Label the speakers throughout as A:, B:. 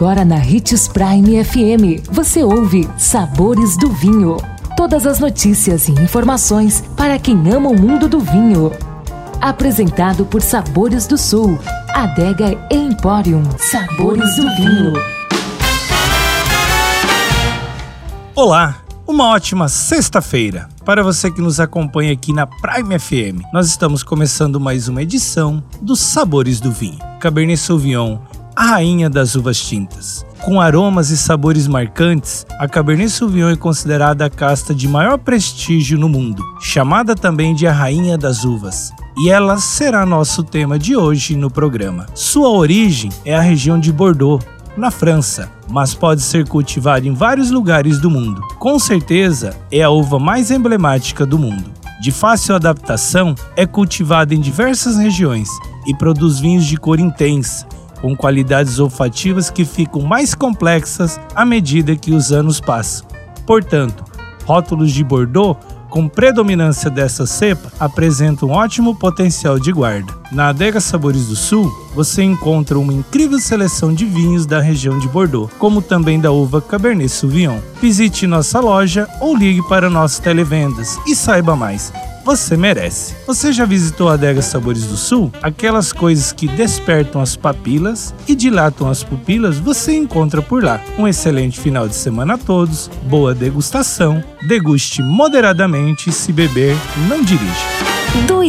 A: Agora na Ritz Prime FM, você ouve Sabores do Vinho. Todas as notícias e informações para quem ama o mundo do vinho. Apresentado por Sabores do Sul, Adega Emporium. Sabores do Vinho.
B: Olá, uma ótima sexta-feira. Para você que nos acompanha aqui na Prime FM, nós estamos começando mais uma edição dos Sabores do Vinho. Cabernet Sauvignon a rainha das uvas tintas. Com aromas e sabores marcantes, a Cabernet Sauvignon é considerada a casta de maior prestígio no mundo, chamada também de a rainha das uvas. E ela será nosso tema de hoje no programa. Sua origem é a região de Bordeaux, na França, mas pode ser cultivada em vários lugares do mundo. Com certeza, é a uva mais emblemática do mundo. De fácil adaptação, é cultivada em diversas regiões e produz vinhos de cor intensa, com qualidades olfativas que ficam mais complexas à medida que os anos passam. Portanto, rótulos de Bordeaux com predominância dessa cepa apresentam um ótimo potencial de guarda. Na Adega Sabores do Sul, você encontra uma incrível seleção de vinhos da região de Bordeaux, como também da uva Cabernet Sauvignon. Visite nossa loja ou ligue para nossas televendas e saiba mais você merece. Você já visitou a Adega Sabores do Sul? Aquelas coisas que despertam as papilas e dilatam as pupilas, você encontra por lá. Um excelente final de semana a todos, boa degustação, deguste moderadamente, se beber, não dirija.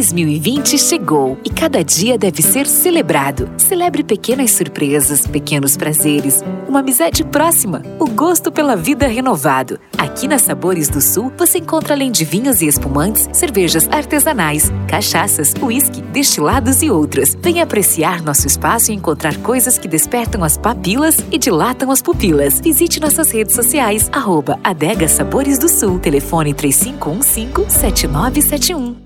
A: 2020 chegou e cada dia deve ser celebrado. Celebre pequenas surpresas, pequenos prazeres, uma amizade próxima, o gosto pela vida renovado. Aqui na Sabores do Sul você encontra além de vinhos e espumantes, cervejas artesanais, cachaças, uísque, destilados e outras. Venha apreciar nosso espaço e encontrar coisas que despertam as papilas e dilatam as pupilas. Visite nossas redes sociais, arroba Adega Sabores do Sul, telefone 3515 7971.